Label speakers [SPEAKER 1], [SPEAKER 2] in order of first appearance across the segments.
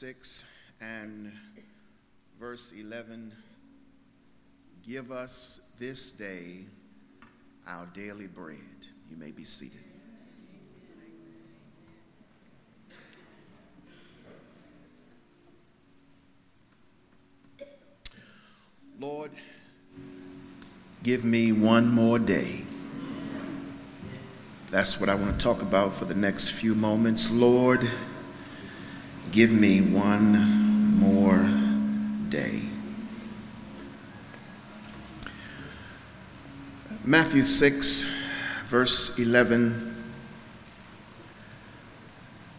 [SPEAKER 1] 6 and verse 11 Give us this day our daily bread. You may be seated. Lord, give me one more day. That's what I want to talk about for the next few moments. Lord, Give me one more day. Matthew 6, verse 11,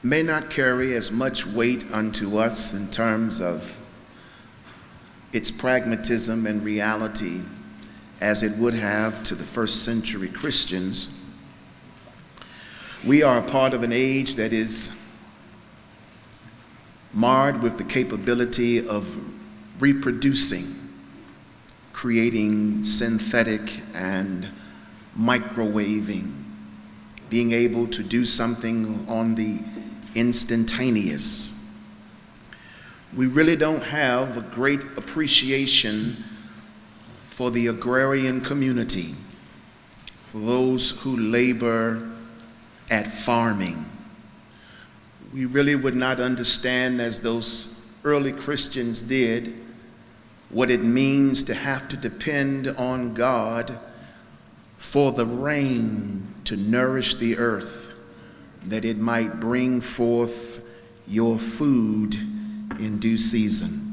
[SPEAKER 1] may not carry as much weight unto us in terms of its pragmatism and reality as it would have to the first century Christians. We are a part of an age that is marred with the capability of reproducing, creating synthetic and microwaving, being able to do something on the instantaneous. We really don't have a great appreciation for the agrarian community, for those who labor at farming we really would not understand, as those early Christians did, what it means to have to depend on God for the rain to nourish the earth, that it might bring forth your food in due season.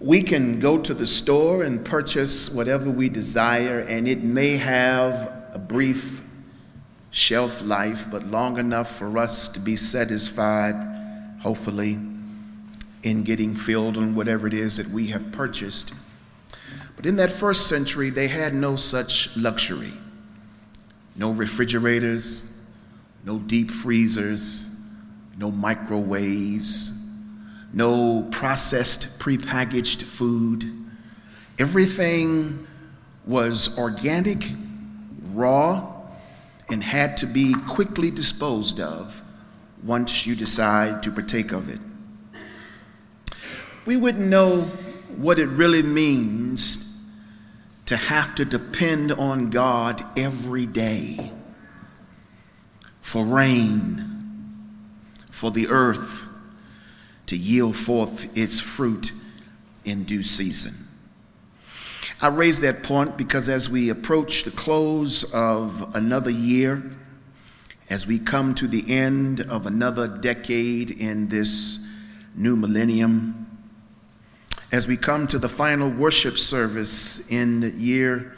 [SPEAKER 1] We can go to the store and purchase whatever we desire, and it may have a brief shelf life, but long enough for us to be satisfied, hopefully, in getting filled on whatever it is that we have purchased. But in that first century, they had no such luxury no refrigerators, no deep freezers, no microwaves, no processed, prepackaged food. Everything was organic, raw, and had to be quickly disposed of once you decide to partake of it. We wouldn't know what it really means to have to depend on God every day for rain, for the earth to yield forth its fruit in due season. I raise that point because as we approach the close of another year, as we come to the end of another decade in this new millennium, as we come to the final worship service in the year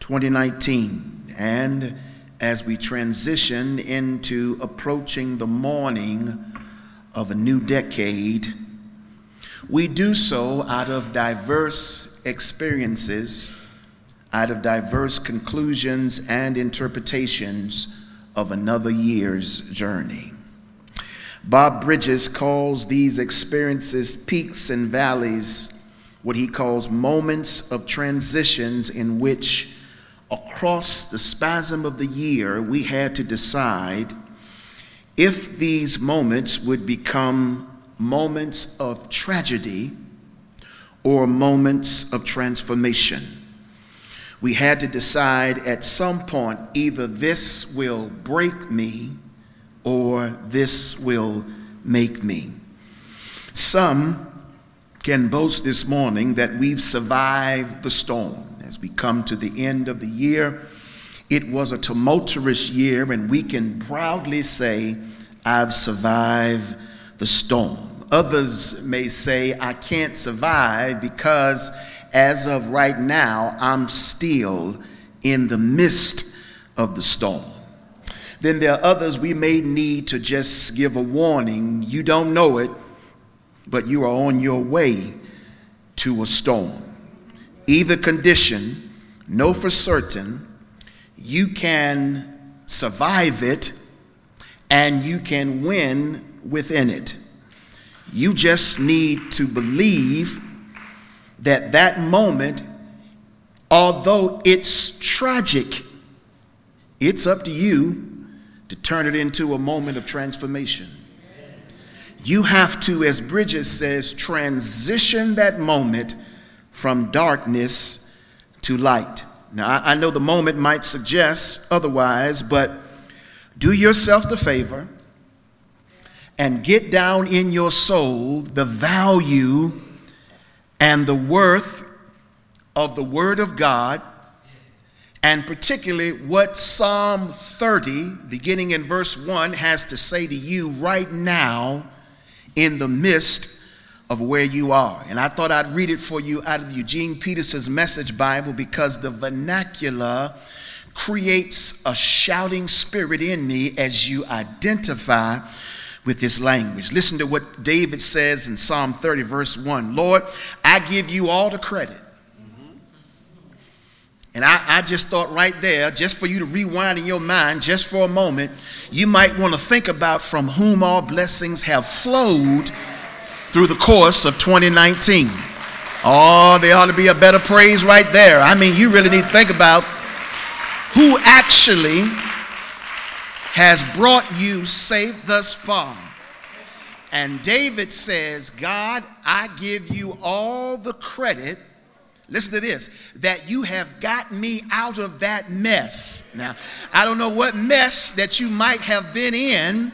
[SPEAKER 1] 2019, and as we transition into approaching the morning of a new decade, we do so out of diverse experiences, out of diverse conclusions and interpretations of another year's journey. Bob Bridges calls these experiences peaks and valleys, what he calls moments of transitions in which, across the spasm of the year, we had to decide if these moments would become moments of tragedy or moments of transformation. We had to decide at some point either this will break me or this will make me. Some can boast this morning that we've survived the storm. As we come to the end of the year, it was a tumultuous year, and we can proudly say, I've survived the storm. Others may say, I can't survive because as of right now, I'm still in the midst of the storm. Then there are others we may need to just give a warning. You don't know it, but you are on your way to a storm. Either condition, know for certain, you can survive it and you can win within it. You just need to believe that that moment, although it's tragic, it's up to you to turn it into a moment of transformation. You have to, as Bridges says, transition that moment from darkness to light. Now, I, know the moment might suggest otherwise, but do yourself the favor and get down in your soul the value and the worth of the Word of God, and particularly what Psalm 30, beginning in verse 1, has to say to you right now in the midst of where you are. And I thought I'd read it for you out of Eugene Peterson's Message Bible because the vernacular creates a shouting spirit in me as you identify with this language. Listen to what David says in Psalm 30, verse 1 Lord, I give you all the credit. And I, I, just thought right there, just for you to rewind in your mind, just for a moment, you might want to think about from whom all blessings have flowed through the course of 2019. Oh, there ought to be a better praise right there. I mean, you really need to think about who actually has brought you safe thus far. And David says, God, I give you all the credit. Listen to this that you have got me out of that mess. Now, I don't know what mess that you might have been in,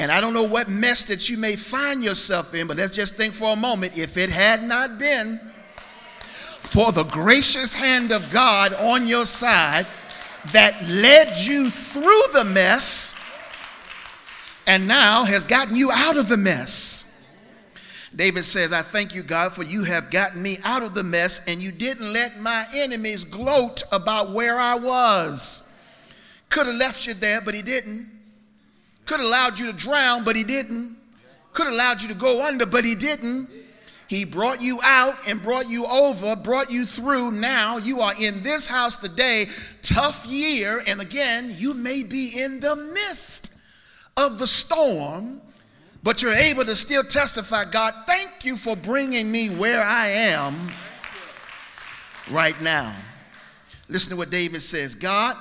[SPEAKER 1] and I don't know what mess that you may find yourself in, but let's just think for a moment if it had not been for the gracious hand of God on your side, that led you through the mess and now has gotten you out of the mess. David says, I thank you, God, for you have gotten me out of the mess and you didn't let my enemies gloat about where I was. Could have left you there, but he didn't. Could have allowed you to drown, but he didn't. Could have allowed you to go under, but he didn't. He brought you out and brought you over, brought you through. Now you are in this house today. Tough year. And again, you may be in the midst of the storm, but you're able to still testify God, thank you for bringing me where I am right now. Listen to what David says God,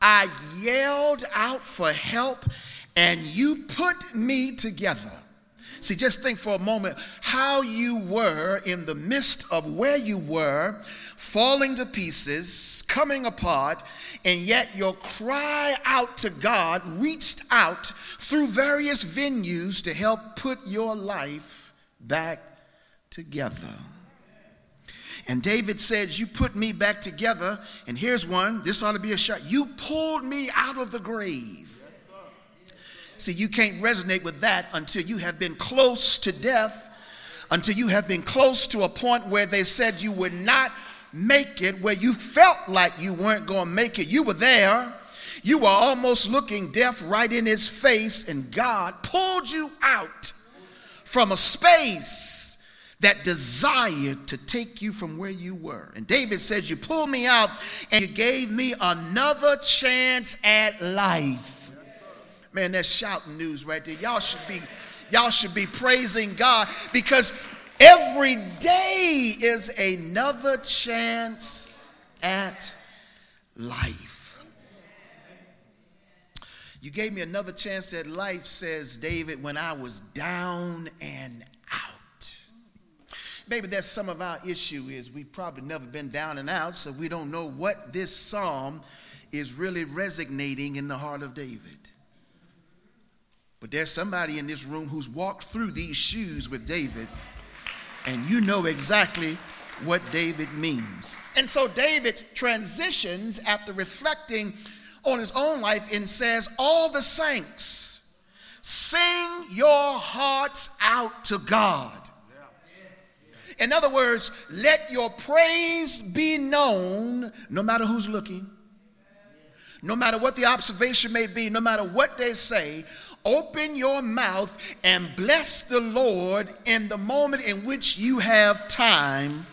[SPEAKER 1] I yelled out for help and you put me together. See, just think for a moment how you were in the midst of where you were, falling to pieces, coming apart, and yet your cry out to God reached out through various venues to help put your life back together. And David says, You put me back together. And here's one. This ought to be a shot. You pulled me out of the grave. See, you can't resonate with that until you have been close to death, until you have been close to a point where they said you would not make it, where you felt like you weren't going to make it. You were there. You were almost looking death right in his face, and God pulled you out from a space that desired to take you from where you were. And David says, You pulled me out and you gave me another chance at life. Man, that's shouting news right there. Y'all should be, y'all should be praising God because every day is another chance at life. You gave me another chance at life, says David, when I was down and out. Maybe that's some of our issue is we've probably never been down and out, so we don't know what this psalm is really resonating in the heart of David. But there's somebody in this room who's walked through these shoes with David, and you know exactly what David means. And so David transitions after reflecting on his own life and says, All the saints, sing your hearts out to God. In other words, let your praise be known no matter who's looking, no matter what the observation may be, no matter what they say. Open your mouth and bless the Lord in the moment in which you have time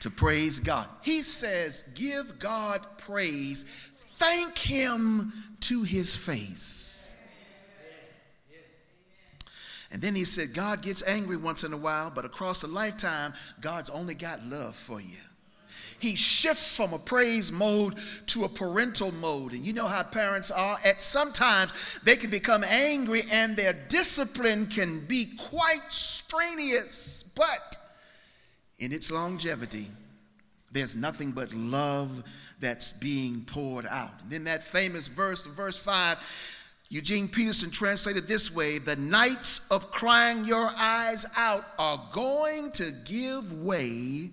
[SPEAKER 1] to praise God. He says, Give God praise, thank Him to His face. And then he said, God gets angry once in a while, but across a lifetime, God's only got love for you. He shifts from a praise mode to a parental mode. And you know how parents are. At sometimes they can become angry and their discipline can be quite strenuous. But in its longevity, there's nothing but love that's being poured out. And then that famous verse, verse 5, Eugene Peterson translated this way The nights of crying your eyes out are going to give way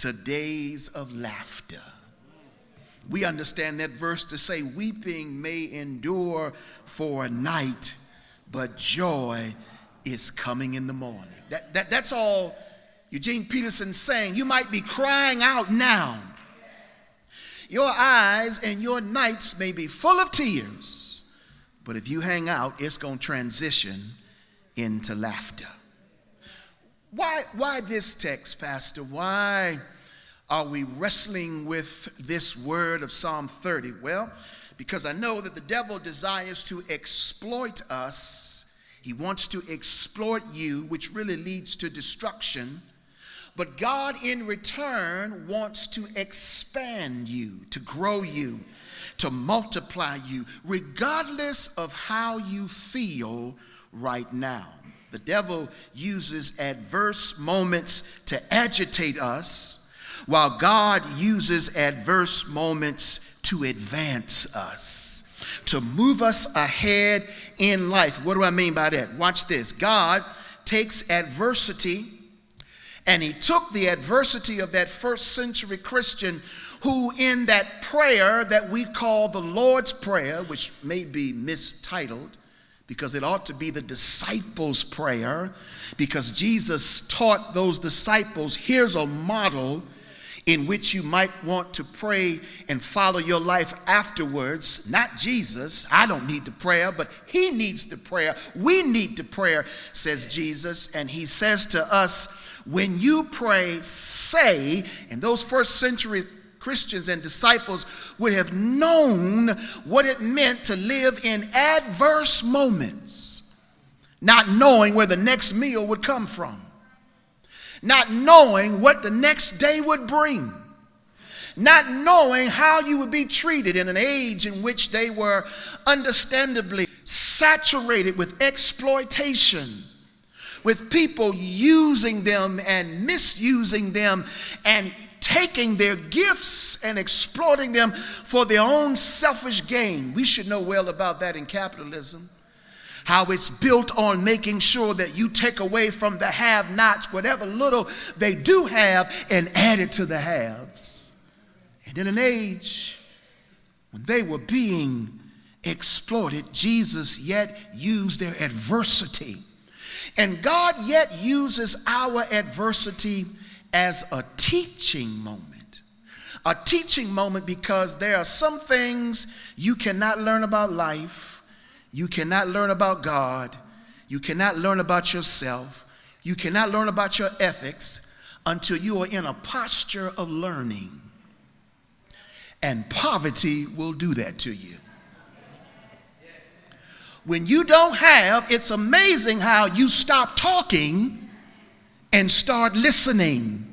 [SPEAKER 1] to days of laughter. We understand that verse to say, Weeping may endure for a night, but joy is coming in the morning. That, that, that's all Eugene Peterson saying. You might be crying out now. Your eyes and your nights may be full of tears but if you hang out, it's going to transition into laughter. Why, why this text, Pastor? Why are we wrestling with this word of Psalm 30? Well, because I know that the devil desires to exploit us. He wants to exploit you, which really leads to destruction. But God, in return, wants to expand you, to grow you, to multiply you, regardless of how you feel right now. The devil uses adverse moments to agitate us, while God uses adverse moments to advance us, to move us ahead in life. What do I mean by that? Watch this. God takes adversity and he took the adversity of that first century Christian who, in that prayer that we call the Lord's Prayer, which may be mistitled, because it ought to be the disciples' prayer, because Jesus taught those disciples here's a model in which you might want to pray and follow your life afterwards. Not Jesus. I don't need the prayer, but he needs the prayer. We need the prayer, says Jesus. And he says to us, when you pray, say, and those first century Christians and disciples would have known what it meant to live in adverse moments, not knowing where the next meal would come from, not knowing what the next day would bring, not knowing how you would be treated in an age in which they were understandably saturated with exploitation with people using them and misusing them and taking their gifts and exploiting them for their own selfish gain. We should know well about that in capitalism. How it's built on making sure that you take away from the have nots whatever little they do have and add it to the haves. And in an age when they were being exploited, Jesus yet used their adversity. And God yet uses our adversity as a teaching moment. A teaching moment because there are some things you cannot learn about life, you cannot learn about God, you cannot learn about yourself, you cannot learn about your ethics until you are in a posture of learning. And poverty will do that to you. When you don't have, it's amazing how you stop talking and start listening.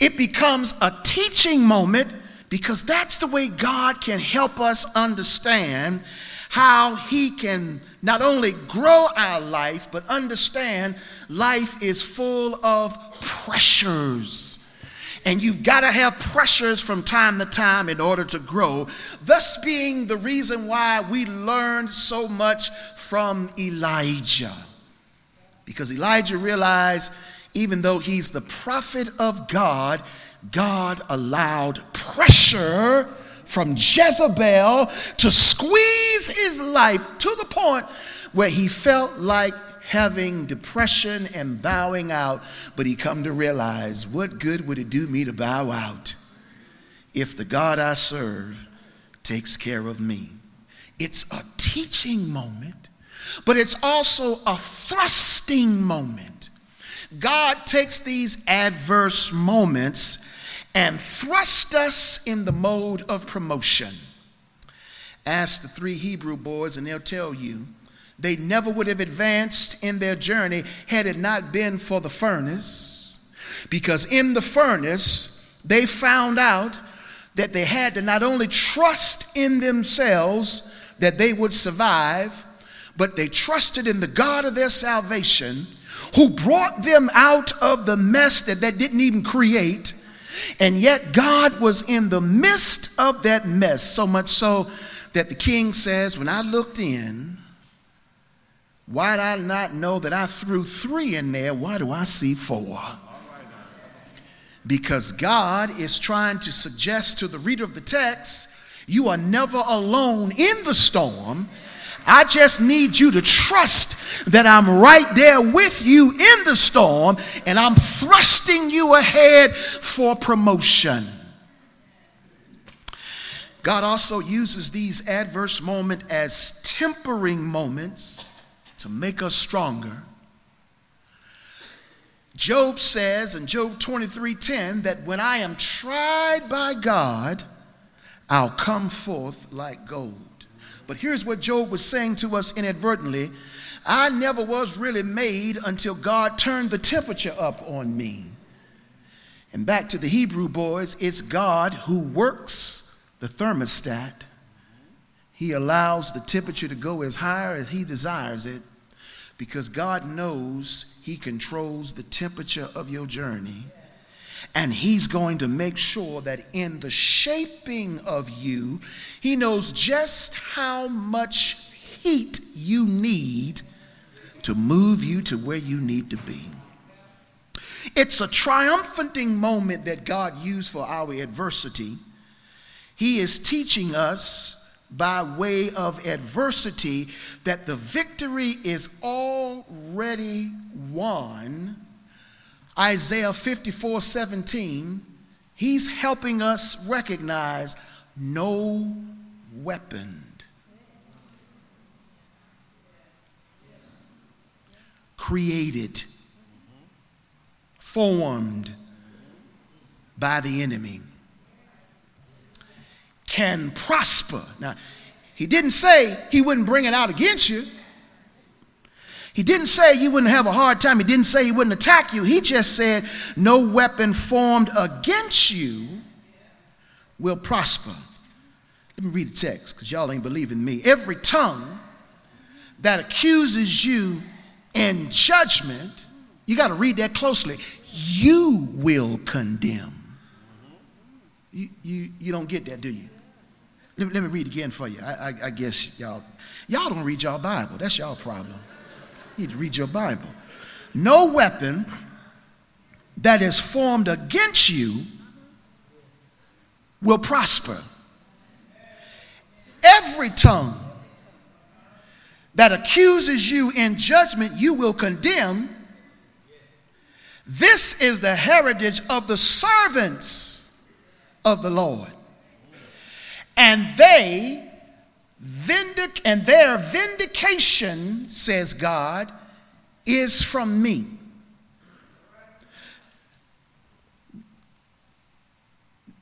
[SPEAKER 1] It becomes a teaching moment because that's the way God can help us understand how He can not only grow our life, but understand life is full of pressures. And you've got to have pressures from time to time in order to grow, thus being the reason why we learned so much from Elijah. Because Elijah realized even though he's the prophet of God, God allowed pressure from Jezebel to squeeze his life to the point where he felt like having depression and bowing out, but he come to realize what good would it do me to bow out if the God I serve takes care of me? It's a teaching moment, but it's also a thrusting moment. God takes these adverse moments and thrusts us in the mode of promotion. Ask the three Hebrew boys, and they'll tell you they never would have advanced in their journey had it not been for the furnace. Because in the furnace, they found out that they had to not only trust in themselves that they would survive, but they trusted in the God of their salvation who brought them out of the mess that they didn't even create. And yet, God was in the midst of that mess, so much so that the king says, When I looked in, why did I not know that I threw three in there? Why do I see four? Because God is trying to suggest to the reader of the text, you are never alone in the storm. I just need you to trust that I'm right there with you in the storm and I'm thrusting you ahead for promotion. God also uses these adverse moments as tempering moments to make us stronger. Job says in Job 23:10 that when I am tried by God, I'll come forth like gold. But here's what Job was saying to us inadvertently I never was really made until God turned the temperature up on me. And back to the Hebrew boys, it's God who works the thermostat. He allows the temperature to go as high as he desires it because God knows he controls the temperature of your journey. And he's going to make sure that in the shaping of you, he knows just how much heat you need to move you to where you need to be. It's a triumphing moment that God used for our adversity. He is teaching us by way of adversity that the victory is already won Isaiah 54 17, he's helping us recognize no weapon created, formed by the enemy can prosper. Now, he didn't say he wouldn't bring it out against you. He didn't say you wouldn't have a hard time. He didn't say he wouldn't attack you. He just said, No weapon formed against you will prosper. Let me read the text because y'all ain't believing me. Every tongue that accuses you in judgment, you got to read that closely, you will condemn. You, you, you don't get that, do you? Let me, let me read again for you. I, I, I guess y'all, y'all don't read y'all Bible. That's y'all problem. Need to read your Bible. No weapon that is formed against you will prosper. Every tongue that accuses you in judgment, you will condemn. This is the heritage of the servants of the Lord. And they Vindic- and their vindication, says God, is from me.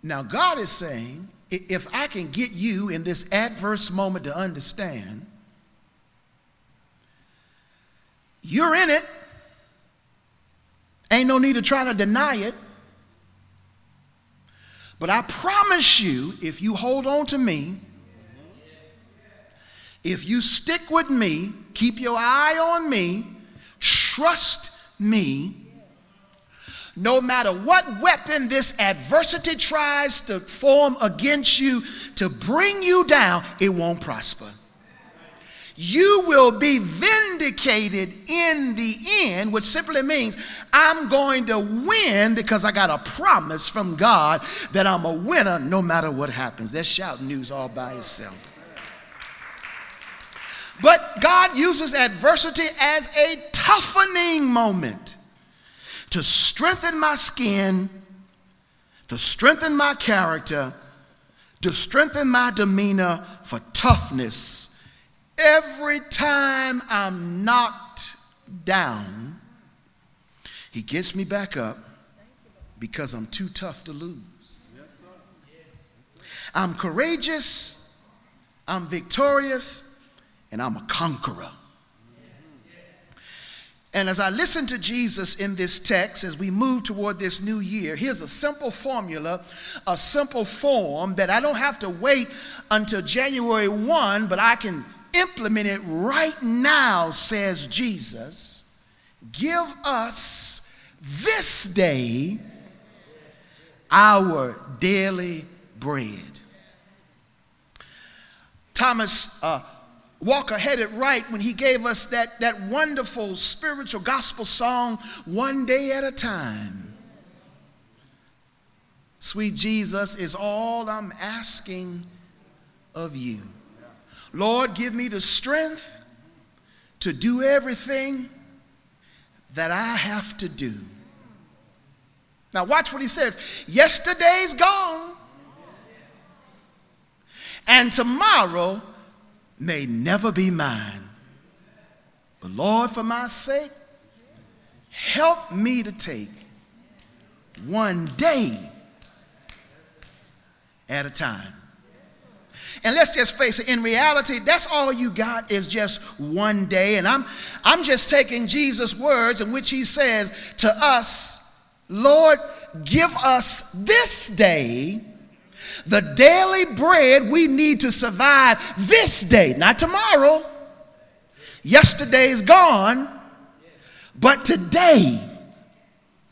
[SPEAKER 1] Now, God is saying, if I can get you in this adverse moment to understand, you're in it. Ain't no need to try to deny it. But I promise you, if you hold on to me, if you stick with me, keep your eye on me, trust me, no matter what weapon this adversity tries to form against you to bring you down, it won't prosper. You will be vindicated in the end, which simply means I'm going to win because I got a promise from God that I'm a winner no matter what happens. That's shouting news all by itself. But God uses adversity as a toughening moment to strengthen my skin, to strengthen my character, to strengthen my demeanor for toughness. Every time I'm knocked down, He gets me back up because I'm too tough to lose. I'm courageous, I'm victorious and I'm a conqueror. And as I listen to Jesus in this text, as we move toward this new year, here's a simple formula, a simple form that I don't have to wait until January 1, but I can implement it right now, says Jesus. Give us this day our daily bread. Thomas uh, Walker had it right when he gave us that, that wonderful spiritual gospel song, One Day at a Time. Sweet Jesus is all I'm asking of you. Lord, give me the strength to do everything that I have to do. Now, watch what he says. Yesterday's gone, and tomorrow may never be mine. But Lord, for my sake, help me to take one day at a time. And let's just face it, in reality, that's all you got is just one day. And I'm, I'm just taking Jesus' words in which he says to us, Lord, give us this day the daily bread we need to survive this day, not tomorrow. Yesterday's gone, but today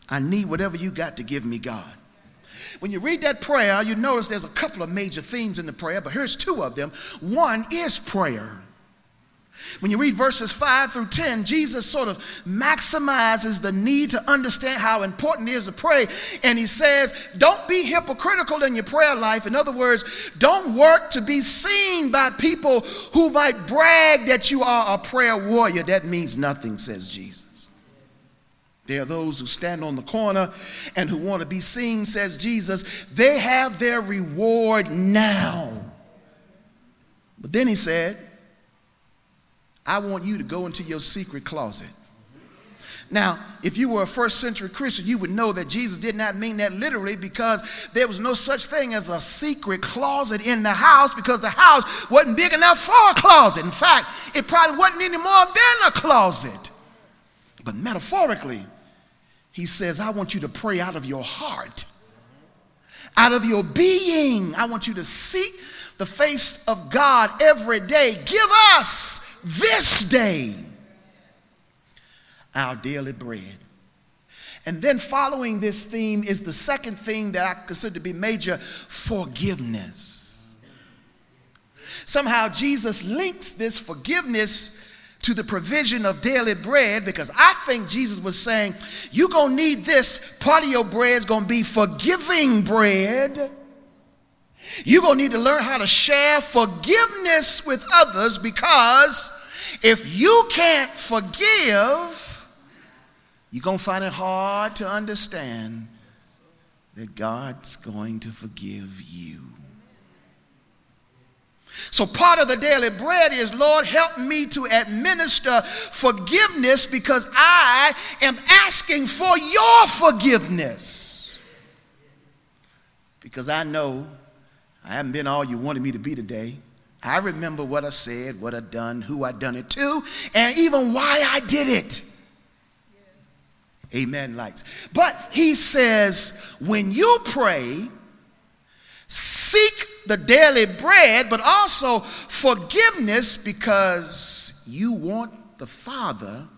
[SPEAKER 1] I need whatever you got to give me, God. When you read that prayer, you notice there's a couple of major themes in the prayer, but here's two of them. One is prayer. When you read verses 5 through 10, Jesus sort of maximizes the need to understand how important it is to pray. And he says, Don't be hypocritical in your prayer life. In other words, don't work to be seen by people who might brag that you are a prayer warrior. That means nothing, says Jesus. There are those who stand on the corner and who want to be seen, says Jesus. They have their reward now. But then he said, I want you to go into your secret closet. Now, if you were a first century Christian, you would know that Jesus did not mean that literally because there was no such thing as a secret closet in the house because the house wasn't big enough for a closet. In fact, it probably wasn't any more than a closet. But metaphorically, he says, I want you to pray out of your heart, out of your being. I want you to seek the face of God every day. Give us this day our daily bread. And then following this theme is the second thing that I consider to be major forgiveness. Somehow Jesus links this forgiveness to the provision of daily bread because I think Jesus was saying, You're going to need this. Part of your bread is going to be forgiving bread. You're going to need to learn how to share forgiveness with others because if you can't forgive, you're going to find it hard to understand that God's going to forgive you. So, part of the daily bread is, Lord, help me to administer forgiveness because I am asking for your forgiveness. Because I know I haven't been all you wanted me to be today. I remember what I said, what I done, who I done it to, and even why I did it. Yes. Amen, likes. But he says, when you pray, seek the daily bread, but also forgiveness because you want the Father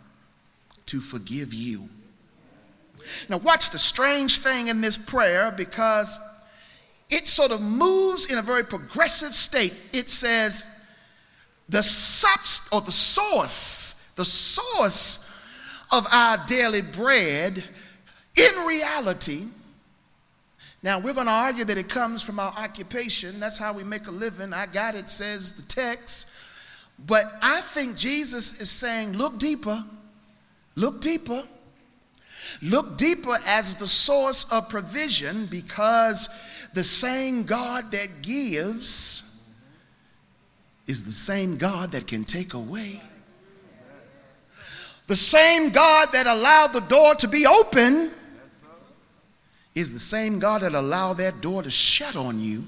[SPEAKER 1] to forgive you. Now, watch the strange thing in this prayer because it sort of moves in a very progressive state. It says, the subst or the source, the source of our daily bread, in reality, now we're going to argue that it comes from our occupation. That's how we make a living. I got it, says the text. But I think Jesus is saying, look deeper, look deeper, look deeper as the source of provision because the same God that gives is the same God that can take away. The same God that allowed the door to be open is the same God that allowed that door to shut on you.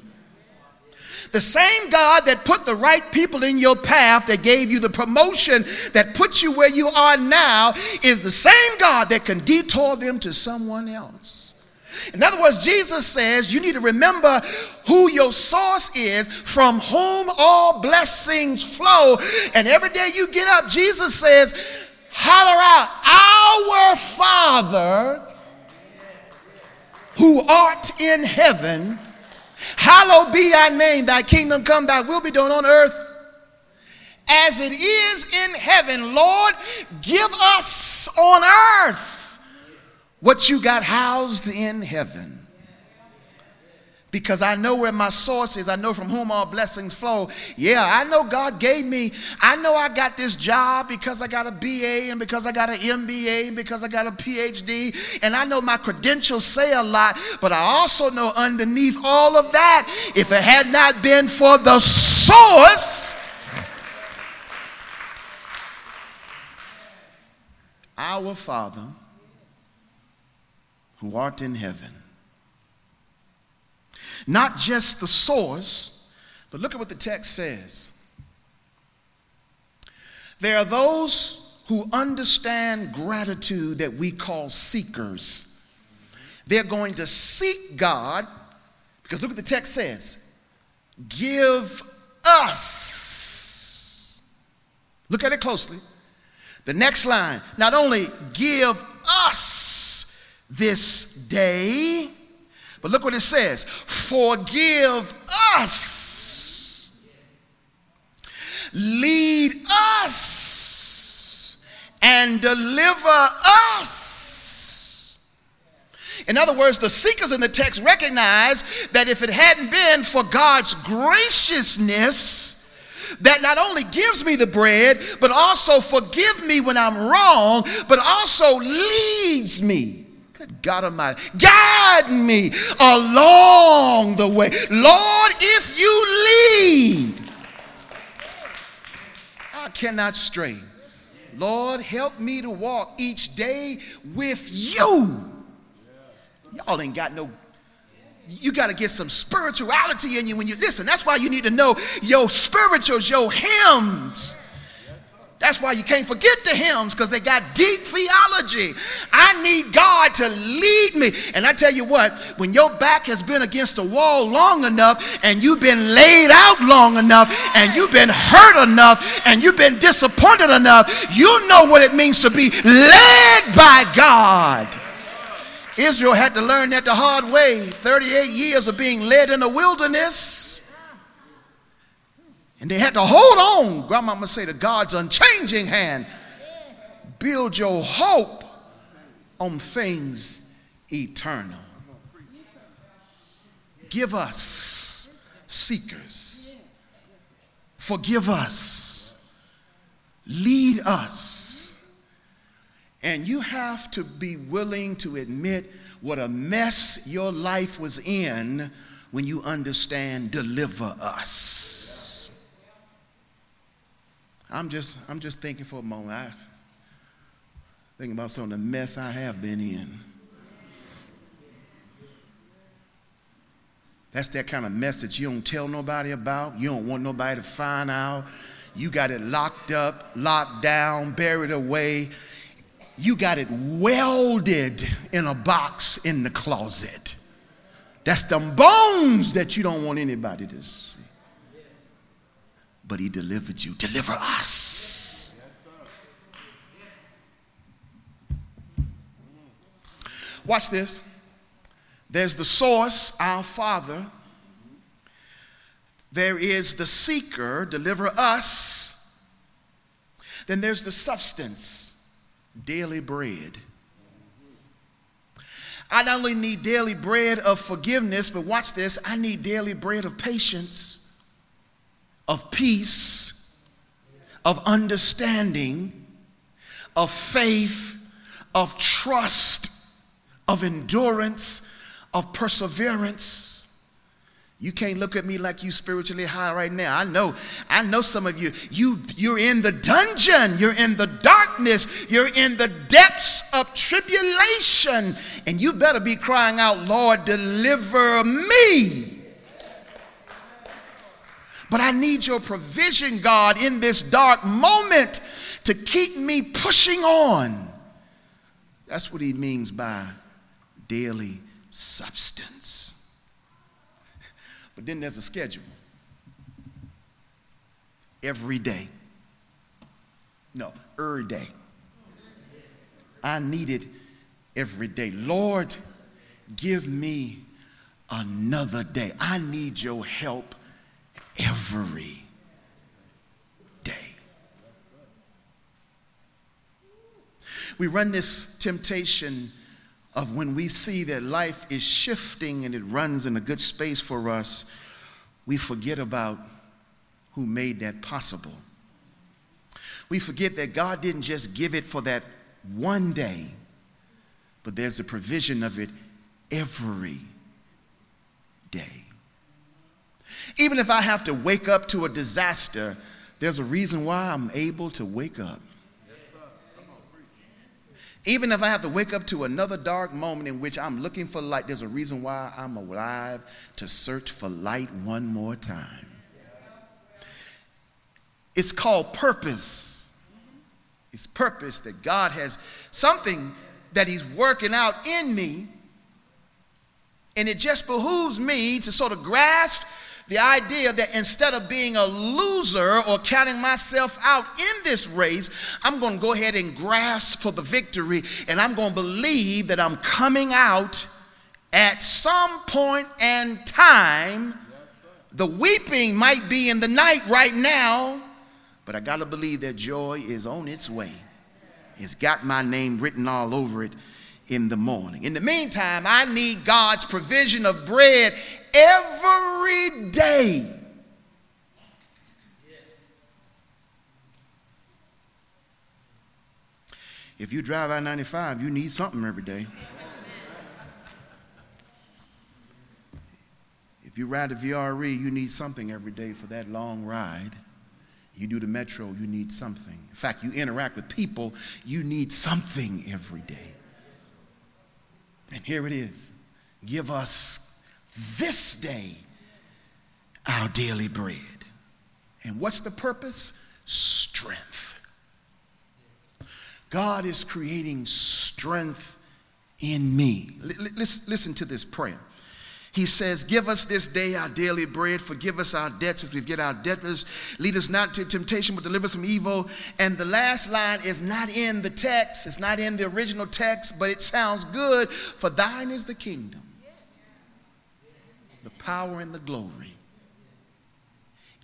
[SPEAKER 1] The same God that put the right people in your path, that gave you the promotion, that put you where you are now, is the same God that can detour them to someone else. In other words, Jesus says you need to remember who your source is, from whom all blessings flow. And every day you get up, Jesus says, holler out, Our Father who art in heaven Hallowed be thy name, thy kingdom come, thy will be done on earth as it is in heaven. Lord, give us on earth what you got housed in heaven because I know where my source is. I know from whom all blessings flow. Yeah, I know God gave me. I know I got this job because I got a BA and because I got an MBA and because I got a PhD. And I know my credentials say a lot, but I also know underneath all of that, if it had not been for the source, our Father who art in heaven not just the source, but look at what the text says. There are those who understand gratitude that we call seekers. They're going to seek God because look what the text says give us. Look at it closely. The next line not only give us this day, but look what it says. Forgive us, lead us, and deliver us. In other words, the seekers in the text recognize that if it hadn't been for God's graciousness, that not only gives me the bread, but also forgive me when I'm wrong, but also leads me Good God Almighty, guide me along the way. Lord, if you lead, I cannot stray. Lord, help me to walk each day with you. Y'all ain't got no you got to get some spirituality in you when you listen. That's why you need to know your spirituals, your hymns. That's why you can't forget the hymns because they got deep theology. I need God to lead me. And I tell you what, when your back has been against the wall long enough and you've been laid out long enough and you've been hurt enough and you've been disappointed enough, you know what it means to be led by God. Israel had to learn that the hard way 38 years of being led in the wilderness. And they had to hold on, grandmama say, to God's unchanging hand. Build your hope on things eternal. Give us, seekers. Forgive us. Lead us. And you have to be willing to admit what a mess your life was in when you understand deliver us. I'm just, I'm just thinking for a moment. I thinking about some of the mess I have been in. That's that kind of mess that you don't tell nobody about. You don't want nobody to find out. You got it locked up, locked down, buried away. You got it welded in a box in the closet. That's the bones that you don't want anybody to see but he delivered you. Deliver us. Watch this. There's the source, our Father. There is the seeker, deliver us. Then there's the substance, daily bread. I not only need daily bread of forgiveness, but watch this, I need daily bread of patience of peace, of understanding, of faith, of trust, of endurance, of perseverance. You can't look at me like you spiritually high right now. I know, I know some of you, you you're in the dungeon, you're in the darkness, you're in the depths of tribulation, and you better be crying out, Lord, deliver me. But I need your provision, God, in this dark moment to keep me pushing on. That's what he means by daily substance. But then there's a schedule every day. No, every day. I need it every day. Lord, give me another day. I need your help every day. We run this temptation of when we see that life is shifting and it runs in a good space for us, we forget about who made that possible. We forget that God didn't just give it for that one day, but there's a provision of it every day. Even if I have to wake up to a disaster, there's a reason why I'm able to wake up. Even if I have to wake up to another dark moment in which I'm looking for light, there's a reason why I'm alive to search for light one more time. It's called purpose. It's purpose that God has something that He's working out in me. And it just behooves me to sort of grasp the idea that instead of being a loser or counting myself out in this race, I'm going to go ahead and grasp for the victory and I'm going to believe that I'm coming out at some point in time. The weeping might be in the night right now, but I got to believe that joy is on its way. It's got my name written all over it in the morning. In the meantime, I need God's provision of bread every day. If you drive I 95, you need something every day. If you ride the VRE, you need something every day for that long ride. You do the metro, you need something. In fact, you interact with people, you need something every day. And here it is give us this day our daily bread. And what's the purpose? Strength. God is creating strength in me. Listen to this prayer. He says, Give us this day our daily bread. Forgive us our debts as we get our debtors. Lead us not to temptation, but deliver us from evil. And the last line is not in the text, it's not in the original text, but it sounds good. For thine is the kingdom, the power, and the glory.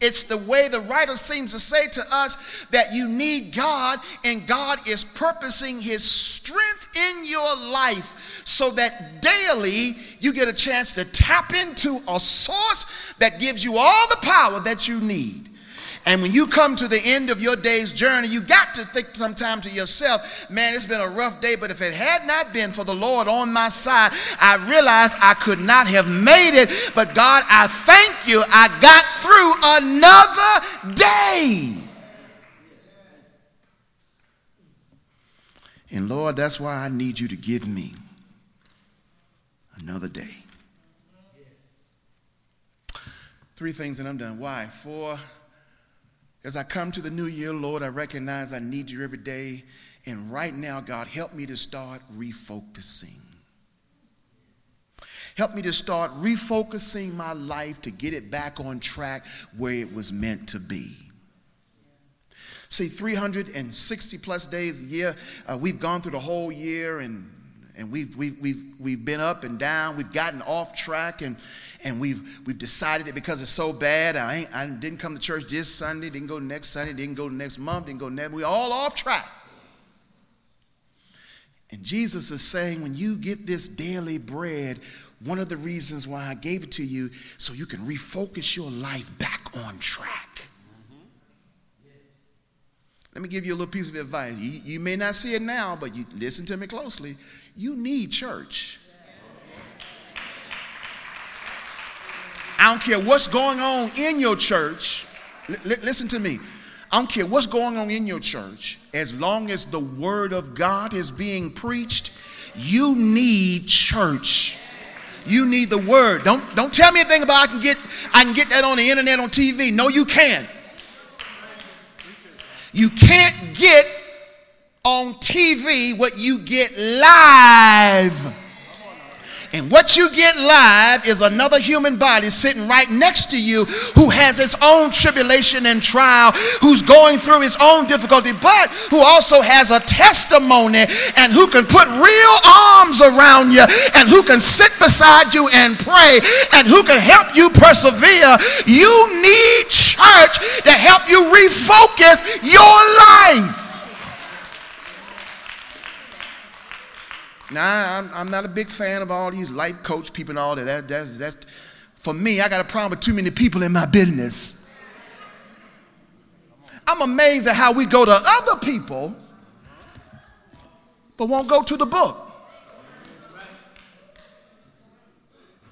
[SPEAKER 1] It's the way the writer seems to say to us that you need God, and God is purposing His strength in your life so that daily you get a chance to tap into a source that gives you all the power that you need. And when you come to the end of your day's journey, you got to think sometime to yourself, man, it's been a rough day, but if it had not been for the Lord on my side, I realized I could not have made it. But God, I thank you, I got through another day. And Lord, that's why I need you to give me another day. Three things and I'm done. Why? For as I come to the new year, Lord, I recognize I need you every day. And right now, God, help me to start refocusing. Help me to start refocusing my life to get it back on track where it was meant to be. See, 360 plus days a year, uh, we've gone through the whole year and and we've, we've, we've, we've been up and down. We've gotten off track, and, and we've, we've decided that because it's so bad, I, ain't, I didn't come to church this Sunday, didn't go next Sunday, didn't go next month, didn't go next. We're all off track. And Jesus is saying, when you get this daily bread, one of the reasons why I gave it to you, so you can refocus your life back on track. Let me give you a little piece of advice. You, you, may not see it now, but you listen to me closely. You need church. I don't care what's going on in your church. L- listen to me. I don't care what's going on in your church. As long as the word of God is being preached, you need church. You need the word. Don't, don't tell me anything about I can get I can get that on the internet on TV. No, you can't. You can't get on TV what you get live. And what you get live is another human body sitting right next to you who has its own tribulation and trial, who's going through its own difficulty, but who also has a testimony and who can put real arms around you and who can sit beside you and pray and who can help you persevere. You need church to help you refocus your life. Now, I'm, I'm not a big fan of all these life coach people and all that. that that's, that's, for me, I got a problem with too many people in my business. I'm amazed at how we go to other people, but won't go to the book.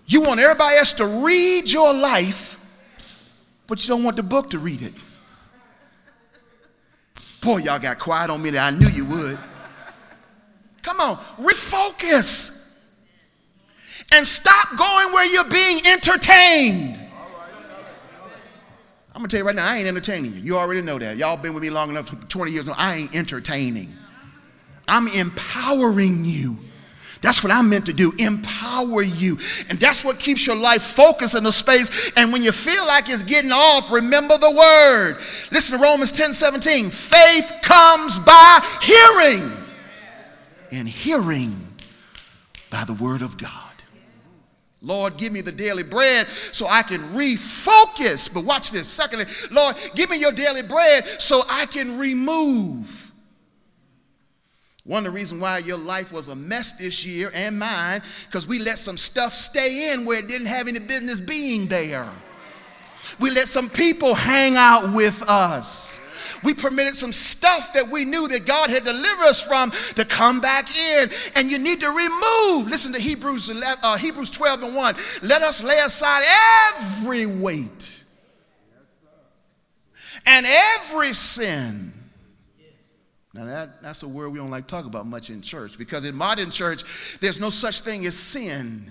[SPEAKER 1] You want everybody else to read your life, but you don't want the book to read it. Boy, y'all got quiet on me that I knew you would. Come on, refocus. And stop going where you're being entertained. I'm gonna tell you right now, I ain't entertaining you. You already know that. Y'all been with me long enough, 20 years. Now. I ain't entertaining. I'm empowering you. That's what I'm meant to do empower you. And that's what keeps your life focused in the space. And when you feel like it's getting off, remember the word. Listen to Romans 10 17. Faith comes by hearing and hearing by the word of God. Lord, give me the daily bread so I can refocus. But watch this. Secondly, Lord, give me your daily bread so I can remove. One of the reasons why your life was a mess this year and mine, because we let some stuff stay in where it didn't have any business being there. We let some people hang out with us we permitted some stuff that we knew that God had delivered us from to come back in. And you need to remove. Listen to Hebrews, uh, Hebrews 12 and 1. Let us lay aside every weight and every sin. Now, that, that's a word we don't like to talk about much in church because in modern church, there's no such thing as sin,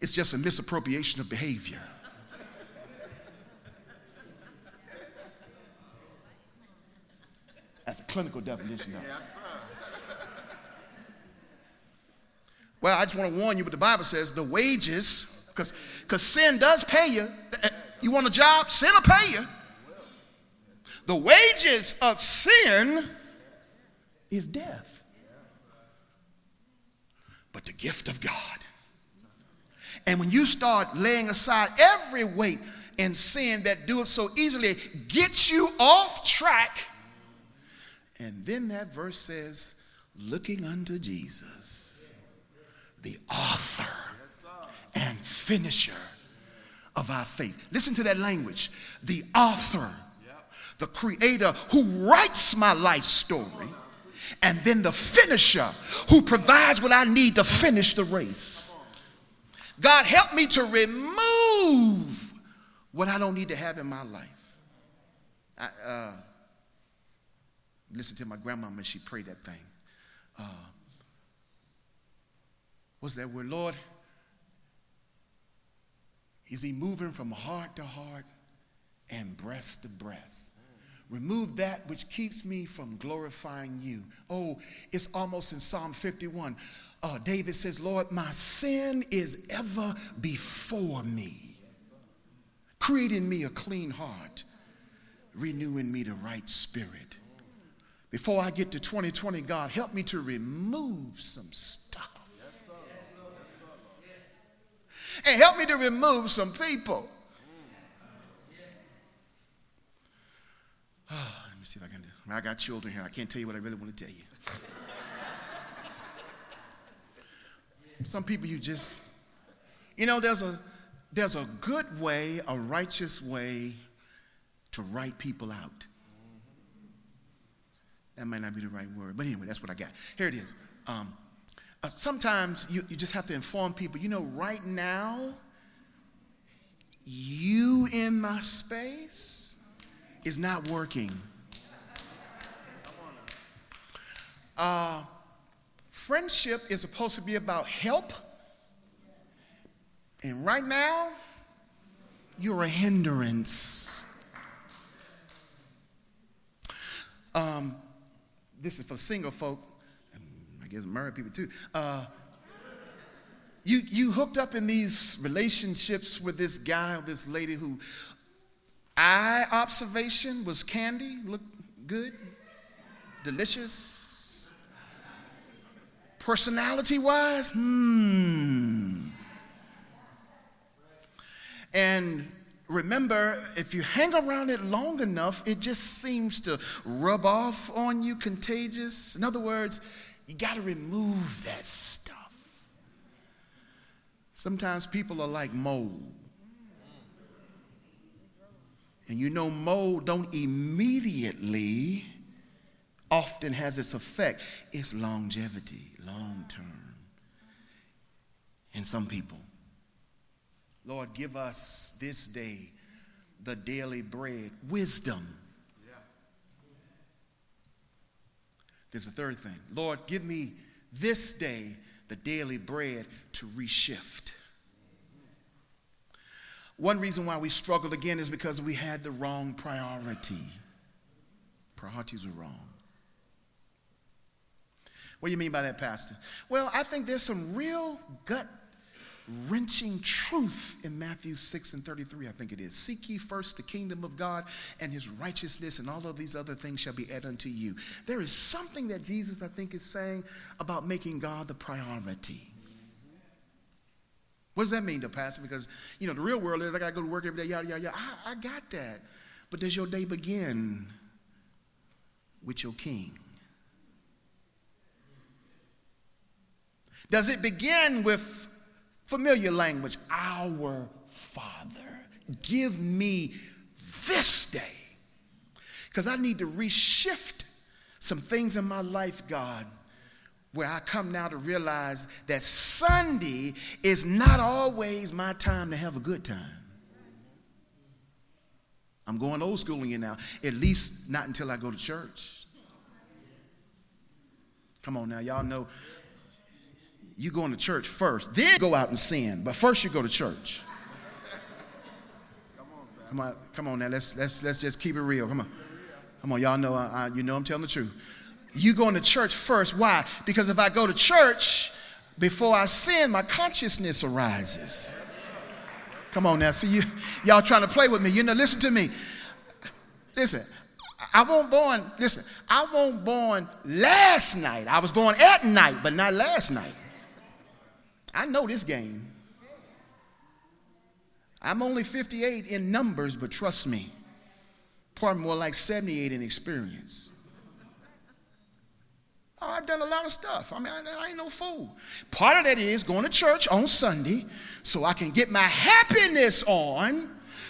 [SPEAKER 1] it's just a misappropriation of behavior. That's a clinical definition of. Yes, well, I just want to warn you, but the Bible says the wages, because because sin does pay you. You want a job? Sin will pay you. The wages of sin is death. But the gift of God. And when you start laying aside every weight and sin that do it so easily, gets you off track and then that verse says, looking unto Jesus, the author and finisher of our faith. Listen to that language. The author, the creator who writes my life story, and then the finisher who provides what I need to finish the race. God, help me to remove what I don't need to have in my life. I, uh, listen to my grandmama, she prayed that thing. Uh, what's that word? Lord, is he moving from heart to heart and breast to breast? Remove that which keeps me from glorifying you. Oh, it's almost in Psalm 51. Uh, David says, Lord, my sin is ever before me. Creating me a clean heart, renewing me the right spirit before I get to 2020, God, help me to remove some stuff. And help me to remove some people. Oh, let me see if I can do I got children here. I can't tell you what I really want to tell you. some people you just, you know, there's a there's a good way, a righteous way to write people out. That might not be the right word, but anyway, that's what I got. Here it is. Um, uh, sometimes you, you just have to inform people, you know, right now, you in my space is not working. Uh, friendship is supposed to be about help And right now, you're a hindrance. Um, this is for single folk, and I guess married people too. Uh, you, you hooked up in these relationships with this guy or this lady who eye observation was candy, looked good, delicious. Personality wise, hmm. And remember, if you hang around it long enough, it just seems to rub off on you, contagious. In other words, you got to remove that stuff. Sometimes people are like mold. And you know, mold don't immediately often has its effect. It's longevity, long term. And some people. Lord, give us this day the daily bread, wisdom. There's a third thing. Lord, give me this day the daily bread to reshift. One reason why we struggled again is because we had the wrong priority. Priorities were wrong. What do you mean by that, Pastor? Well, I think there's some real gut wrenching truth in Matthew 6 and 33, I think it is. Seek ye first the kingdom of God and his righteousness, and all of these other things shall be added unto you. There is something that Jesus, I think, is saying about making God the priority. What does that mean to pastor? Because, you know, the real world is I got to go to work every day, yada, yada, yada. I, I got that. But does your day begin with your king? Does it begin with familiar language? Our Father, give me this day. Because I need to reshift some things in my life, God, where I come now to realize that Sunday is not always my time to have a good time. I'm going old school in you now, at least not until I go to church. Come on now, y'all know you going to church first, then go out and sin. But first you go to church. Come on, come on now. Let's let's let's just keep it real. Come on, come on. Y'all know I, I, you know I'm telling the truth. You going to church first? Why? Because if I go to church before I sin, my consciousness arises. Come on now. See you, y'all trying to play with me. You know, listen to me. Listen, I wasn't born. Listen, I wasn't born last night. I was born at night, but not last night. I know this game. I'm only 58 in numbers, but trust me, probably more like 78 in experience. Oh, I've done a lot of stuff. I mean, I, I, ain't no fool. Part of that is going to church on Sunday so I can get my happiness on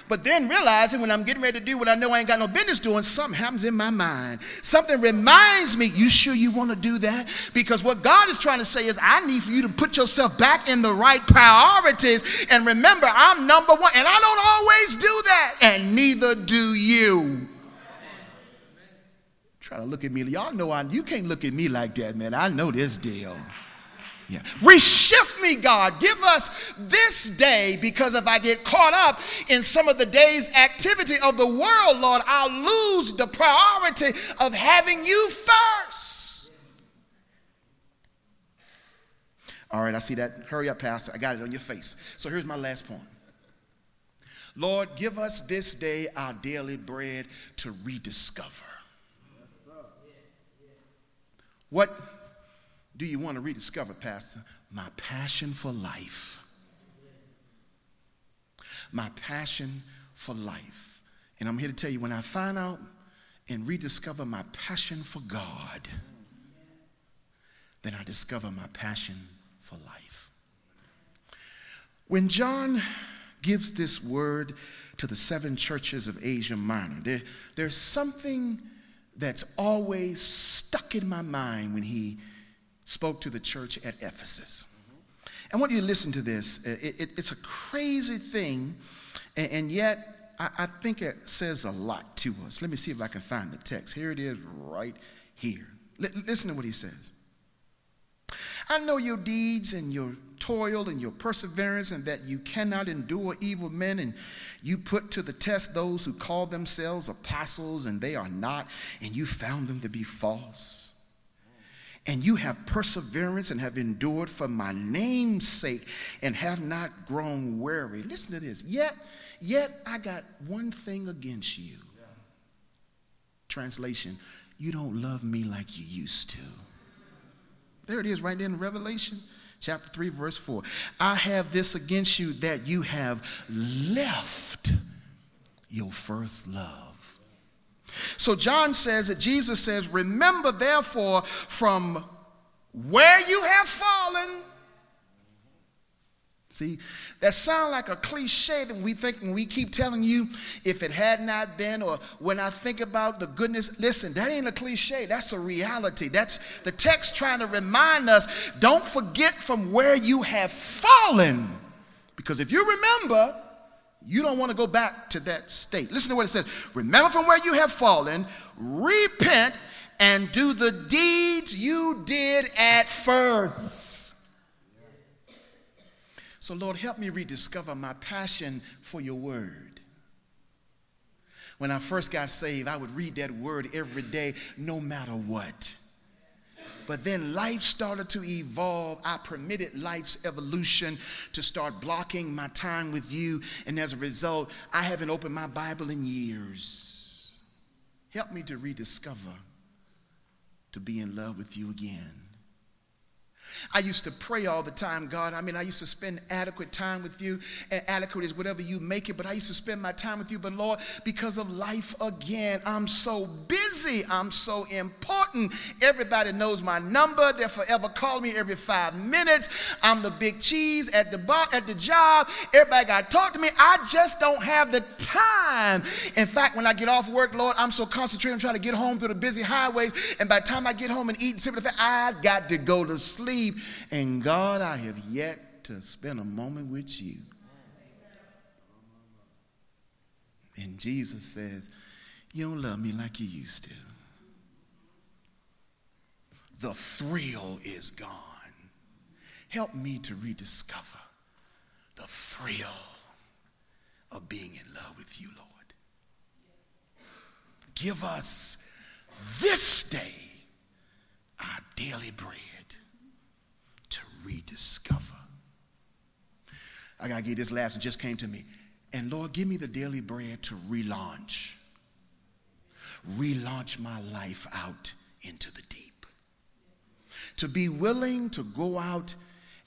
[SPEAKER 1] but then realizing when I'm getting ready to do what I know I ain't got no business doing, something happens in my mind. Something reminds me, you sure you want to do that? Because what God is trying to say is, I need for you to put yourself back in the right priorities. And remember, I'm number one. And I don't always do that. And neither do you. Try to look at me. Y'all know I, you can't look at me like that, man. I know this deal. Yeah. Reshift me, God. Give us this day because if I get caught up in some of the day's activity of the world, Lord, I'll lose the priority of having you first. All right, I see that. Hurry up, Pastor. I got it on your face. So here's my last point. Lord, give us this day our daily bread to rediscover. What do you want to rediscover, Pastor? My passion for life. My passion for life. And I'm here to tell you when I find out and rediscover my passion for God, then I discover my passion for life. When John gives this word to the seven churches of Asia Minor, there, there's something that's always stuck in my mind when he spoke to the church at Ephesus. I want you to listen to this. It, it, it's a crazy thing, and, and yet I, I, think it says a lot to us. Let me see if I can find the text. Here it is, right here. L- listen to what he says. I know your deeds and your toil and your perseverance, and that you cannot endure evil men, and you put to the test those who call themselves apostles, and they are not, and you found them to be false. And you have perseverance and have endured for my name's sake, and have not grown weary. Listen to this. Yet, yet I got one thing against you. Translation, you don't love me like you used to. There it is, right there in Revelation chapter 3, verse 4. I have this against you that you have left your first love. So John says that Jesus says, Remember therefore from where you have fallen See, that sounds like a cliche that we think when we keep telling you if it had not been, or when I think about the goodness. Listen, that ain't a cliche. That's a reality. That's the text trying to remind us don't forget from where you have fallen. Because if you remember, you don't want to go back to that state. Listen to what it says Remember from where you have fallen, repent, and do the deeds you did at first. So, Lord, help me rediscover my passion for your word. When I first got saved, I would read that word every day, no matter what. But then life started to evolve. I permitted life's evolution to start blocking my time with you. And as a result, I haven't opened my Bible in years. Help me to rediscover, to be in love with you again. I used to pray all the time, God. I mean, I used to spend adequate time with you. And adequate is whatever you make it, but I used to spend my time with you. But Lord, because of life again, I'm so busy. I'm so important. Everybody knows my number. They're forever calling me every five minutes. I'm the big cheese at the bar, at the job. Everybody got to talk to me. I just don't have the time. In fact, when I get off work, Lord, I'm so concentrated. I'm trying to get home through the busy highways. And by the time I get home and eat, and simple things, I've got to go to sleep And God, I have yet to spend a moment with you. And Jesus says, You don't love me like you used to. The thrill is gone. Help me to rediscover the thrill of being in love with you, Lord. Give us this day our daily bread rediscover. I got to get this last one, just came to me. And Lord, give me the daily bread to relaunch. Relaunch my life out into the deep. To be willing to go out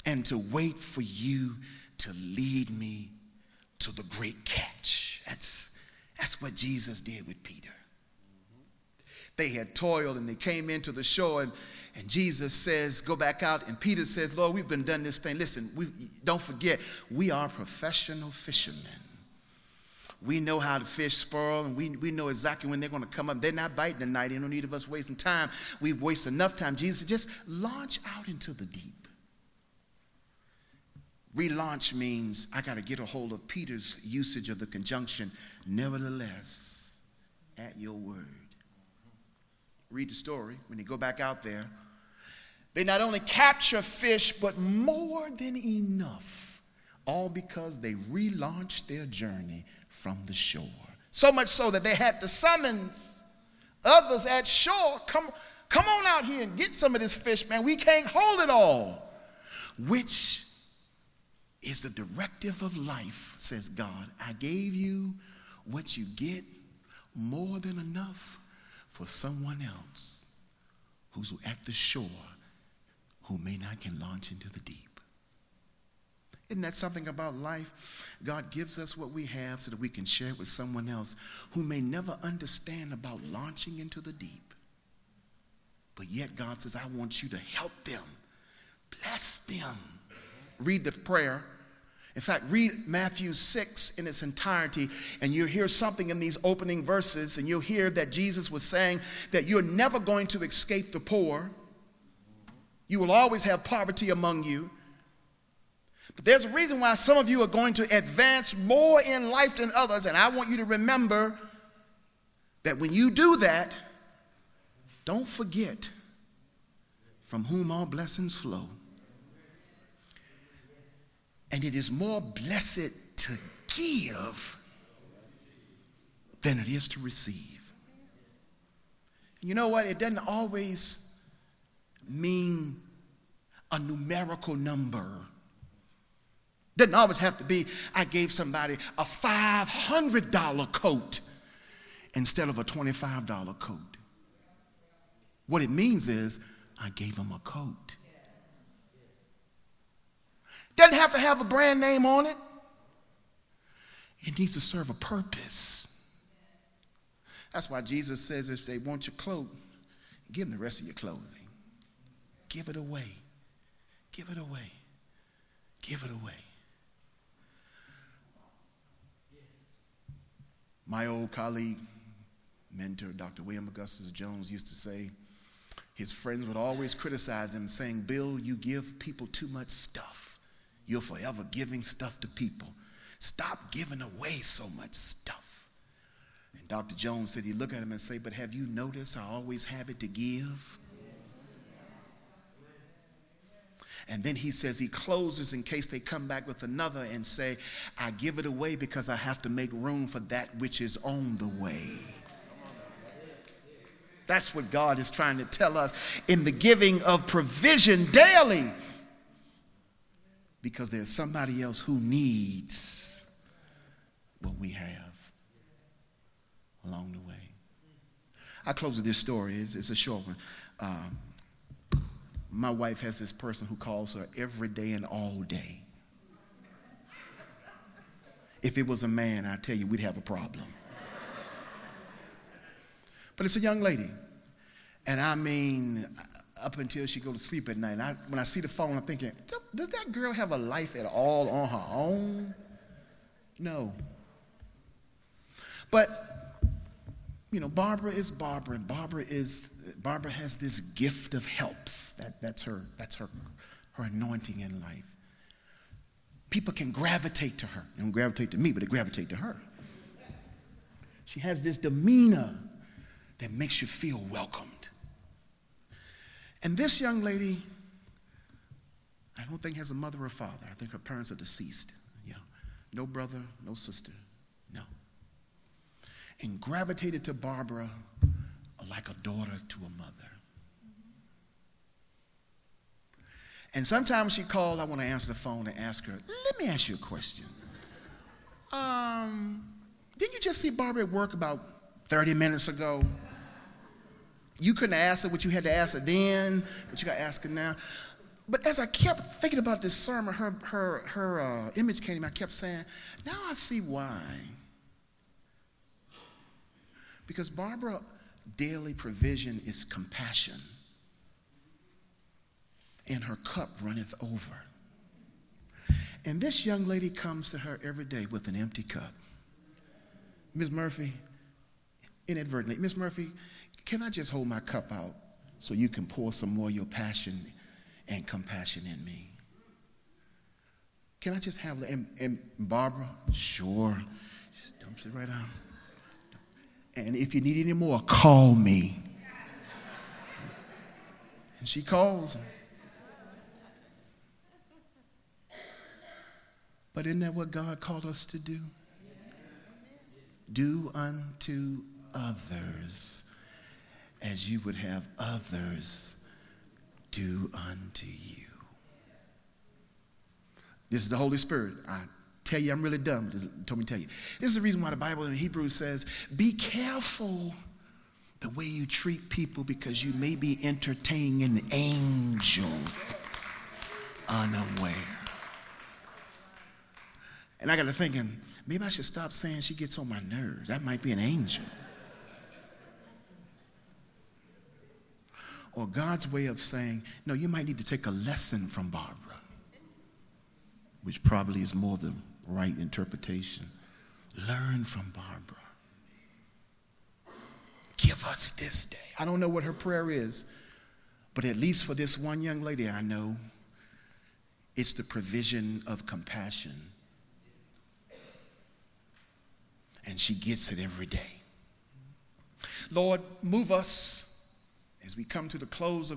[SPEAKER 1] and to wait for you to lead me to the great catch. That's, that's what Jesus did with Peter. They had toiled and they came into the shore, and, and Jesus says, Go back out. And Peter says, Lord, we've been done this thing. Listen, we, don't forget, we are professional fishermen. We know how to fish sparrow, and we, we know exactly when they're going to come up. They're not biting tonight. Ain't no need of us wasting time. We've wasted enough time. Jesus, just launch out into the deep. Relaunch means I got to get a hold of Peter's usage of the conjunction, nevertheless, at your word read the story, when they go back out there, they not only capture fish, but more than enough, all because they relaunched their journey from the shore. So much so that they had to summons others at shore come, come on out here and get some of this fish, man. We can't hold it all. Which is the directive of life, says God. I gave you what you get more than enough for someone else who's at the shore who may not can launch into the deep. Isn't that something about life? God gives us what we have so that we can share it with someone else who may never understand about launching into the deep. But yet God says, I want you to help them, bless them. Read the prayer in fact, read Matthew 6 in its entirety, and you'll hear something in these opening verses, and you'll hear that Jesus was saying that you're never going to escape the poor. You will always have poverty among you. But there's a reason why some of you are going to advance more in life than others, and I want you to remember that when you do that, don't forget from whom all blessings flow. And it is more blessed to give than it is to receive. You know what? It doesn't always mean a numerical number. Doesn't always have to be, I gave somebody a $500 coat instead of a $25 coat. What it means is, I gave them a coat. Doesn't have to have a brand name on it. It needs to serve a purpose. That's why Jesus says if they want your cloak, give them the rest of your clothing. Give it away. Give it away. Give it away. My old colleague, mentor, Dr. William Augustus Jones, used to say his friends would always criticize him, saying, Bill, you give people too much stuff. You're forever giving stuff to people. Stop giving away so much stuff. And Dr. Jones said he'd look at him and say, But have you noticed I always have it to give? And then he says he closes in case they come back with another and say, I give it away because I have to make room for that which is on the way. That's what God is trying to tell us in the giving of provision daily. Because there's somebody else who needs what we have along the way. I close with this story. It's, it's a short one. Um, my wife has this person who calls her every day and all day. If it was a man, I tell you, we'd have a problem. But it's a young lady. And I mean, up until she go to sleep at night. I, when I see the phone, I'm thinking, does that girl have a life at all on her own? No. But you know, Barbara is Barbara, and Barbara is Barbara has this gift of helps. That, that's her, that's her, her anointing in life. People can gravitate to her. They don't gravitate to me, but they gravitate to her. She has this demeanor that makes you feel welcomed. And this young lady, I don't think has a mother or father. I think her parents are deceased. No brother, no sister, no and gravitated to Barbara like a daughter to a mother. And sometimes she called, I want to answer the phone and ask her, let me ask you a question. Um, didn't you just see Barbara at work about 30 minutes ago? You couldn't ask her what you had to ask her then, but you got to ask her now. But as I kept thinking about this sermon, her, her, her uh, image came to me. I kept saying, now I see why. Because Barbara, daily provision is compassion, and her cup runneth over. And this young lady comes to her every day with an empty cup. Ms. Murphy, inadvertently, Ms. Murphy, can I just hold my cup out so you can pour some more of your passion and compassion in me? Can I just have, and, and Barbara, sure, just dump it right out. And if you need any more, call me. And she calls. But isn't that what God called us to do? Do unto others as you would have others do unto you. This is the Holy Spirit. I tell you I'm really dumb. Just told me to tell you. This is the reason why the Bible in Hebrews says, be careful the way you treat people because you may be entertaining an angel unaware. And I got to thinking, maybe I should stop saying she gets on my nerves. That might be an angel. Or God's way of saying, no, you might need to take a lesson from Barbara, which probably is more the right interpretation. Learn from Barbara. Give us this day. I don't know what her prayer is, but at least for this one young lady, I know it's the provision of compassion. And she gets it every day. Lord, move us as we come to the close of